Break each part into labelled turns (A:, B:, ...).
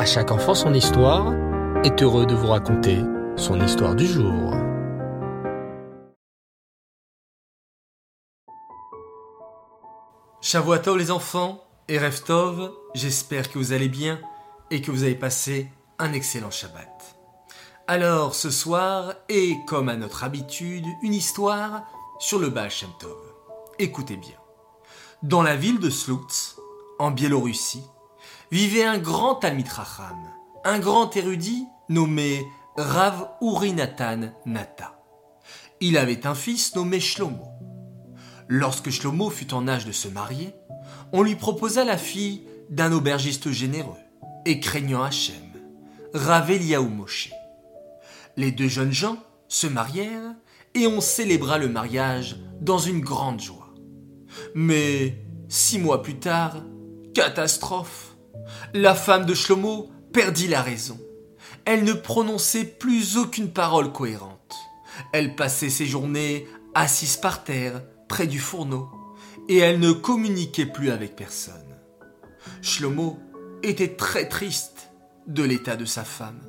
A: À chaque enfant son histoire est heureux de vous raconter son histoire du jour.
B: Shavuatov les enfants et Reftov, j'espère que vous allez bien et que vous avez passé un excellent Shabbat. Alors ce soir, et comme à notre habitude, une histoire sur le Baal Shem Tov. Écoutez bien. Dans la ville de Slutsk, en Biélorussie, vivait un grand Talmid un grand érudit nommé Rav Urinatan Nata. Il avait un fils nommé Shlomo. Lorsque Shlomo fut en âge de se marier, on lui proposa la fille d'un aubergiste généreux et craignant Hachem, Rav Eliaou Moshe. Les deux jeunes gens se marièrent et on célébra le mariage dans une grande joie. Mais six mois plus tard, catastrophe. La femme de Shlomo perdit la raison. Elle ne prononçait plus aucune parole cohérente. Elle passait ses journées assise par terre, près du fourneau, et elle ne communiquait plus avec personne. Shlomo était très triste de l'état de sa femme,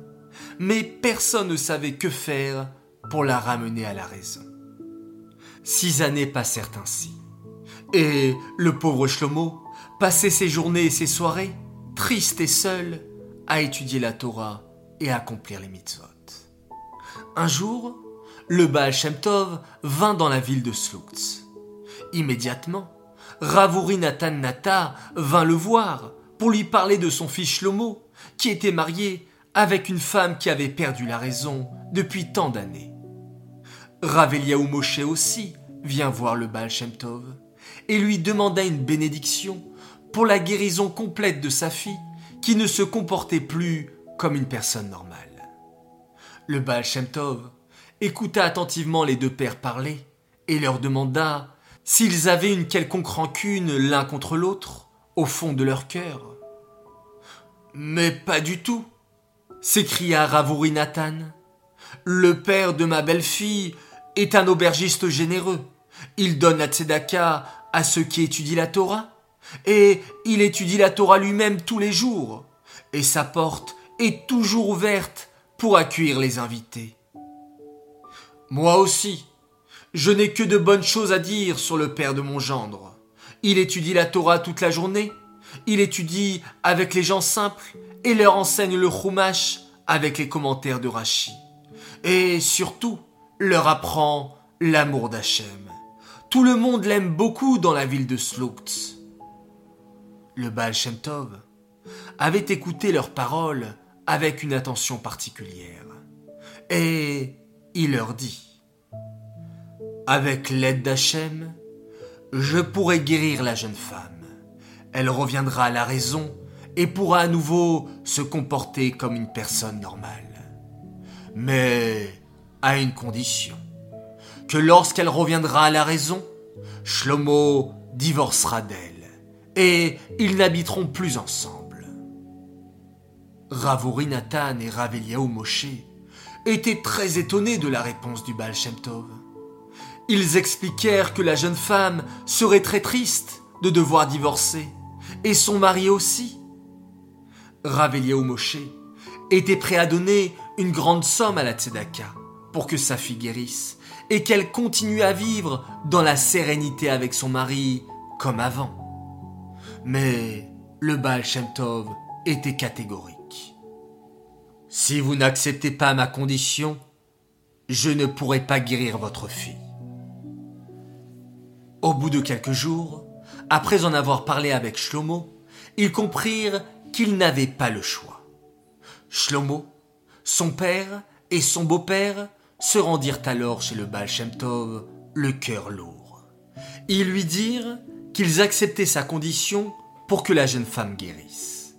B: mais personne ne savait que faire pour la ramener à la raison. Six années passèrent ainsi, et le pauvre Shlomo passait ses journées et ses soirées, triste et seul, à étudier la Torah et à accomplir les mitzvot. Un jour, le Baal Shem Tov vint dans la ville de Slutsk. Immédiatement, Ravuri Nathan Nata vint le voir pour lui parler de son fils Shlomo, qui était marié avec une femme qui avait perdu la raison depuis tant d'années. Rav Eliaou Moshe aussi vient voir le Baal Shem Tov et lui demanda une bénédiction pour la guérison complète de sa fille qui ne se comportait plus comme une personne normale. Le Baal Shem Tov écouta attentivement les deux pères parler et leur demanda s'ils avaient une quelconque rancune l'un contre l'autre au fond de leur cœur. Mais pas du tout, s'écria Ravouri Nathan. Le père de ma belle-fille est un aubergiste généreux. Il donne la tzedaka à ceux qui étudient la Torah, et il étudie la Torah lui-même tous les jours, et sa porte est toujours ouverte pour accueillir les invités. Moi aussi, je n'ai que de bonnes choses à dire sur le père de mon gendre. Il étudie la Torah toute la journée, il étudie avec les gens simples et leur enseigne le Chumash avec les commentaires de Rashi. Et surtout, leur apprend l'amour d'Hachem. Tout le monde l'aime beaucoup dans la ville de Slutsk. Le Baal Shem Tov avait écouté leurs paroles avec une attention particulière. Et il leur dit Avec l'aide d'Hachem, je pourrai guérir la jeune femme. Elle reviendra à la raison et pourra à nouveau se comporter comme une personne normale. Mais à une condition que lorsqu'elle reviendra à la raison, Shlomo divorcera d'elle et ils n'habiteront plus ensemble. Ravori Nathan et Raveliaou Moshe étaient très étonnés de la réponse du Baal Shem. Ils expliquèrent que la jeune femme serait très triste de devoir divorcer, et son mari aussi. Raveliaou Moshe était prêt à donner une grande somme à la Tzedaka pour que sa fille guérisse et qu'elle continue à vivre dans la sérénité avec son mari comme avant. Mais le Baal Shem Tov était catégorique. Si vous n'acceptez pas ma condition, je ne pourrai pas guérir votre fille. Au bout de quelques jours, après en avoir parlé avec Shlomo, ils comprirent qu'ils n'avaient pas le choix. Shlomo, son père et son beau-père se rendirent alors chez le Baal Shem Tov, le cœur lourd. Ils lui dirent qu'ils acceptaient sa condition pour que la jeune femme guérisse.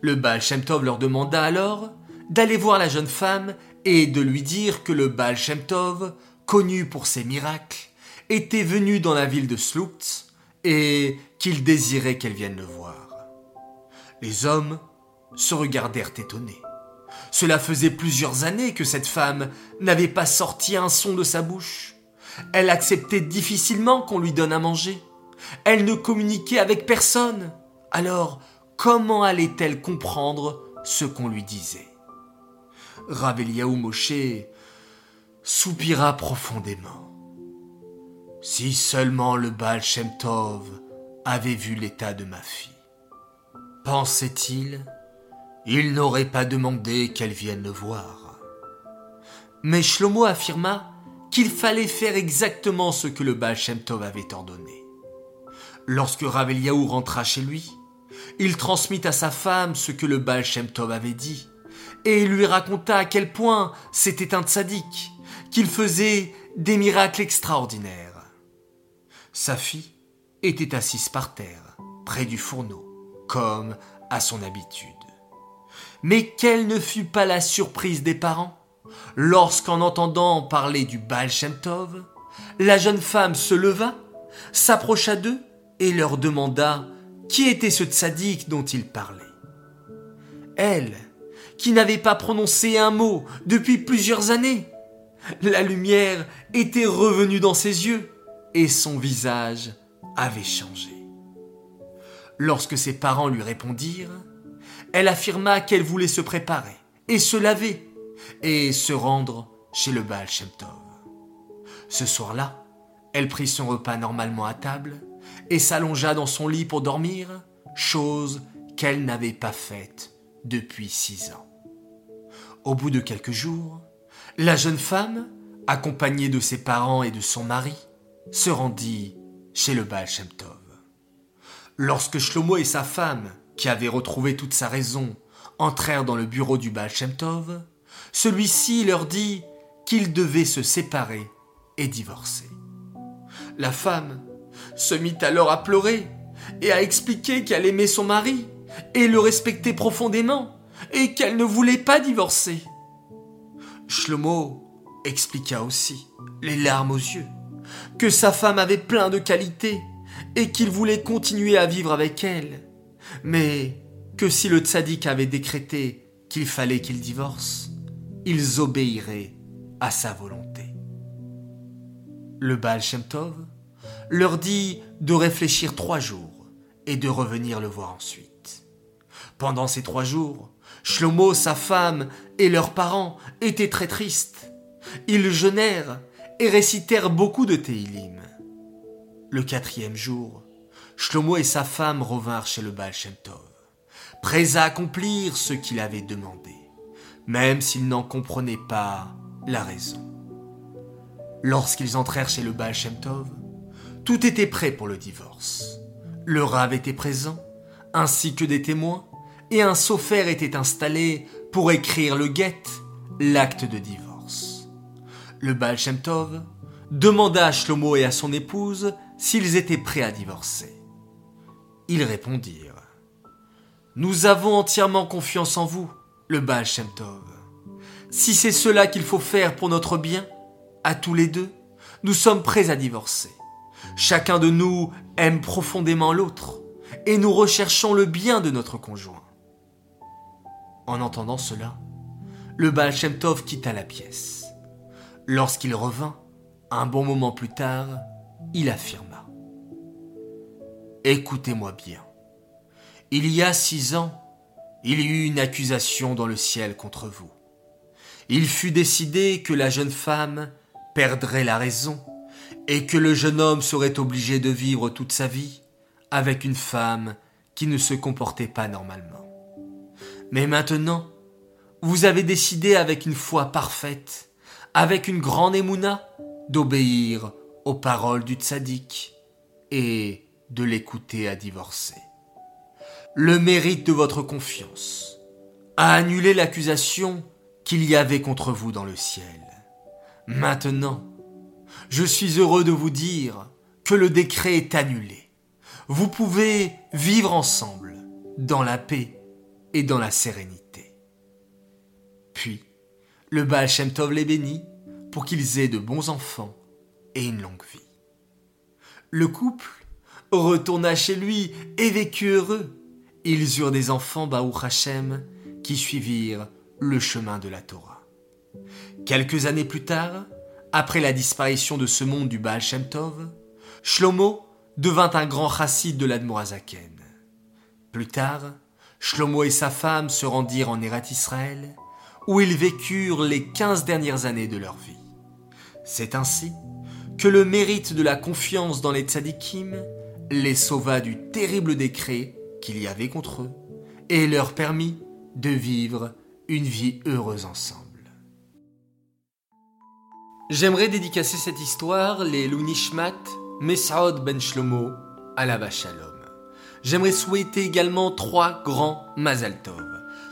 B: Le Baal Shem Tov leur demanda alors d'aller voir la jeune femme et de lui dire que le Baal Shem Tov, connu pour ses miracles, était venu dans la ville de Slutsk et qu'il désirait qu'elle vienne le voir. Les hommes se regardèrent étonnés. Cela faisait plusieurs années que cette femme n'avait pas sorti un son de sa bouche. Elle acceptait difficilement qu'on lui donne à manger. Elle ne communiquait avec personne. Alors, comment allait-elle comprendre ce qu'on lui disait? Rav Moshe soupira profondément. Si seulement le Baal Shem Tov avait vu l'état de ma fille, pensait-il, il n'aurait pas demandé qu'elle vienne le voir. Mais Shlomo affirma qu'il fallait faire exactement ce que le Baal Shem Tov avait ordonné. Lorsque Rav rentra chez lui, il transmit à sa femme ce que le Baal avait dit, et lui raconta à quel point c'était un tzaddik, qu'il faisait des miracles extraordinaires. Sa fille était assise par terre, près du fourneau, comme à son habitude. Mais quelle ne fut pas la surprise des parents? Lorsqu'en entendant parler du Baal la jeune femme se leva, s'approcha d'eux et leur demanda qui était ce tzaddik dont il parlait? Elle, qui n'avait pas prononcé un mot depuis plusieurs années, la lumière était revenue dans ses yeux et son visage avait changé. Lorsque ses parents lui répondirent, elle affirma qu'elle voulait se préparer et se laver et se rendre chez le Baal Shem Tov. Ce soir-là, elle prit son repas normalement à table et s'allongea dans son lit pour dormir, chose qu'elle n'avait pas faite depuis six ans. Au bout de quelques jours, la jeune femme, accompagnée de ses parents et de son mari, se rendit chez le Baal Shem Tov. Lorsque Shlomo et sa femme, qui avaient retrouvé toute sa raison, entrèrent dans le bureau du Baal Shem Tov, celui-ci leur dit qu'ils devaient se séparer et divorcer. La femme se mit alors à pleurer et à expliquer qu'elle aimait son mari et le respectait profondément et qu'elle ne voulait pas divorcer. Shlomo expliqua aussi, les larmes aux yeux, que sa femme avait plein de qualités et qu'il voulait continuer à vivre avec elle, mais que si le tzaddik avait décrété qu'il fallait qu'il divorce, ils obéiraient à sa volonté. Le Baal leur dit de réfléchir trois jours et de revenir le voir ensuite. Pendant ces trois jours, Shlomo, sa femme et leurs parents étaient très tristes. Ils jeûnèrent et récitèrent beaucoup de Teilim. Le quatrième jour, Shlomo et sa femme revinrent chez le Baal Shem Tov, prêts à accomplir ce qu'il avait demandé, même s'ils n'en comprenaient pas la raison. Lorsqu'ils entrèrent chez le Baal Shem Tov, tout était prêt pour le divorce. Le rave était présent, ainsi que des témoins, et un sofer était installé pour écrire le guet, l'acte de divorce. Le Baal Shem Tov demanda à Shlomo et à son épouse s'ils étaient prêts à divorcer. Ils répondirent Nous avons entièrement confiance en vous, le Baal Shem Tov. Si c'est cela qu'il faut faire pour notre bien, à tous les deux, nous sommes prêts à divorcer. Chacun de nous aime profondément l'autre, et nous recherchons le bien de notre conjoint. En entendant cela, le Baal quitta la pièce. Lorsqu'il revint, un bon moment plus tard, il affirma Écoutez-moi bien. Il y a six ans, il y eut une accusation dans le ciel contre vous. Il fut décidé que la jeune femme perdrait la raison et que le jeune homme serait obligé de vivre toute sa vie avec une femme qui ne se comportait pas normalement. Mais maintenant, vous avez décidé avec une foi parfaite, avec une grande émouna, d'obéir aux paroles du tzaddik et de l'écouter à divorcer. Le mérite de votre confiance a annulé l'accusation qu'il y avait contre vous dans le ciel. Maintenant, je suis heureux de vous dire que le décret est annulé. Vous pouvez vivre ensemble dans la paix et dans la sérénité. Puis, le Baal Shem Tov les bénit pour qu'ils aient de bons enfants et une longue vie. Le couple retourna chez lui et vécut heureux. Ils eurent des enfants Baou Hashem qui suivirent le chemin de la Torah. Quelques années plus tard, après la disparition de ce monde du Baal Shem Tov, Shlomo devint un grand chassid de l'Admorazaken. Plus tard, Shlomo et sa femme se rendirent en Erat Israël, où ils vécurent les quinze dernières années de leur vie. C'est ainsi que le mérite de la confiance dans les tzadikim les sauva du terrible décret qu'il y avait contre eux et leur permit de vivre une vie heureuse ensemble. J'aimerais dédicacer cette histoire, les Lunishmat, Mesaod Ben Shlomo, Alava Shalom. J'aimerais souhaiter également trois grands Mazal Tov.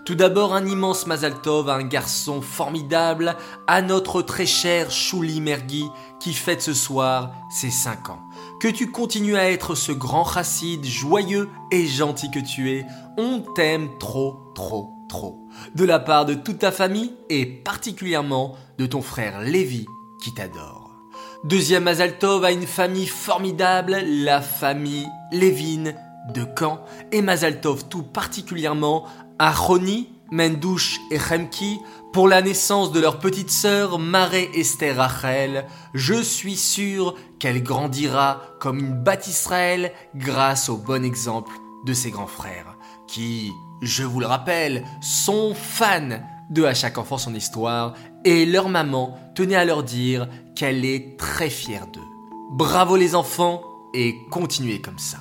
B: Tout d'abord un immense Mazal Tov à un garçon formidable, à notre très cher Shuli Mergui qui fête ce soir ses 5 ans. Que tu continues à être ce grand chassid joyeux et gentil que tu es. On t'aime trop, trop, trop. De la part de toute ta famille et particulièrement de ton frère Lévi qui t'adore. Deuxième Mazaltov a une famille formidable, la famille Lévin de Caen et Mazaltov tout particulièrement à Roni, Mendouche et Chemki pour la naissance de leur petite sœur Maré Esther Rachel. Je suis sûr qu'elle grandira comme une Israël grâce au bon exemple de ses grands frères qui, je vous le rappelle, sont fans de À chaque enfant son histoire et leur maman tenait à leur dire qu'elle est très fière d'eux. Bravo les enfants et continuez comme ça.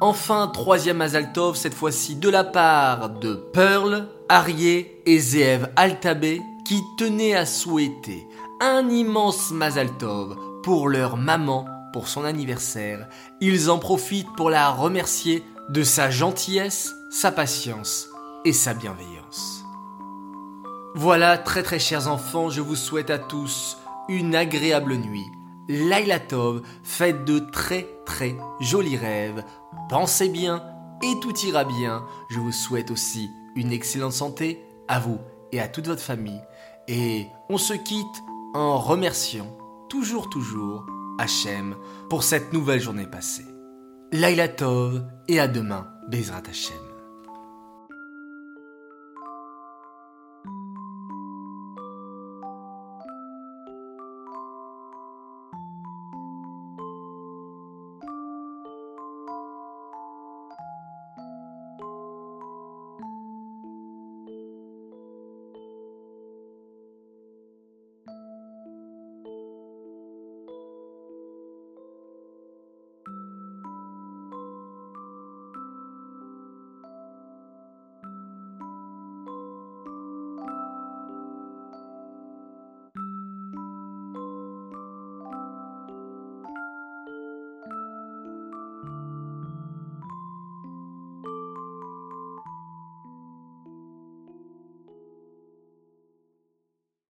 B: Enfin, troisième Azaltov, cette fois-ci de la part de Pearl, Arié et Zeev Altabé, qui tenaient à souhaiter un immense Mazaltov pour leur maman pour son anniversaire. Ils en profitent pour la remercier de sa gentillesse, sa patience et sa bienveillance. Voilà, très très chers enfants, je vous souhaite à tous une agréable nuit. Laila Tov, faites de très très jolis rêves pensez bien et tout ira bien. Je vous souhaite aussi une excellente santé à vous et à toute votre famille. Et on se quitte en remerciant toujours toujours Hachem pour cette nouvelle journée passée. Laila Tov et à demain, Bezrat Hachem.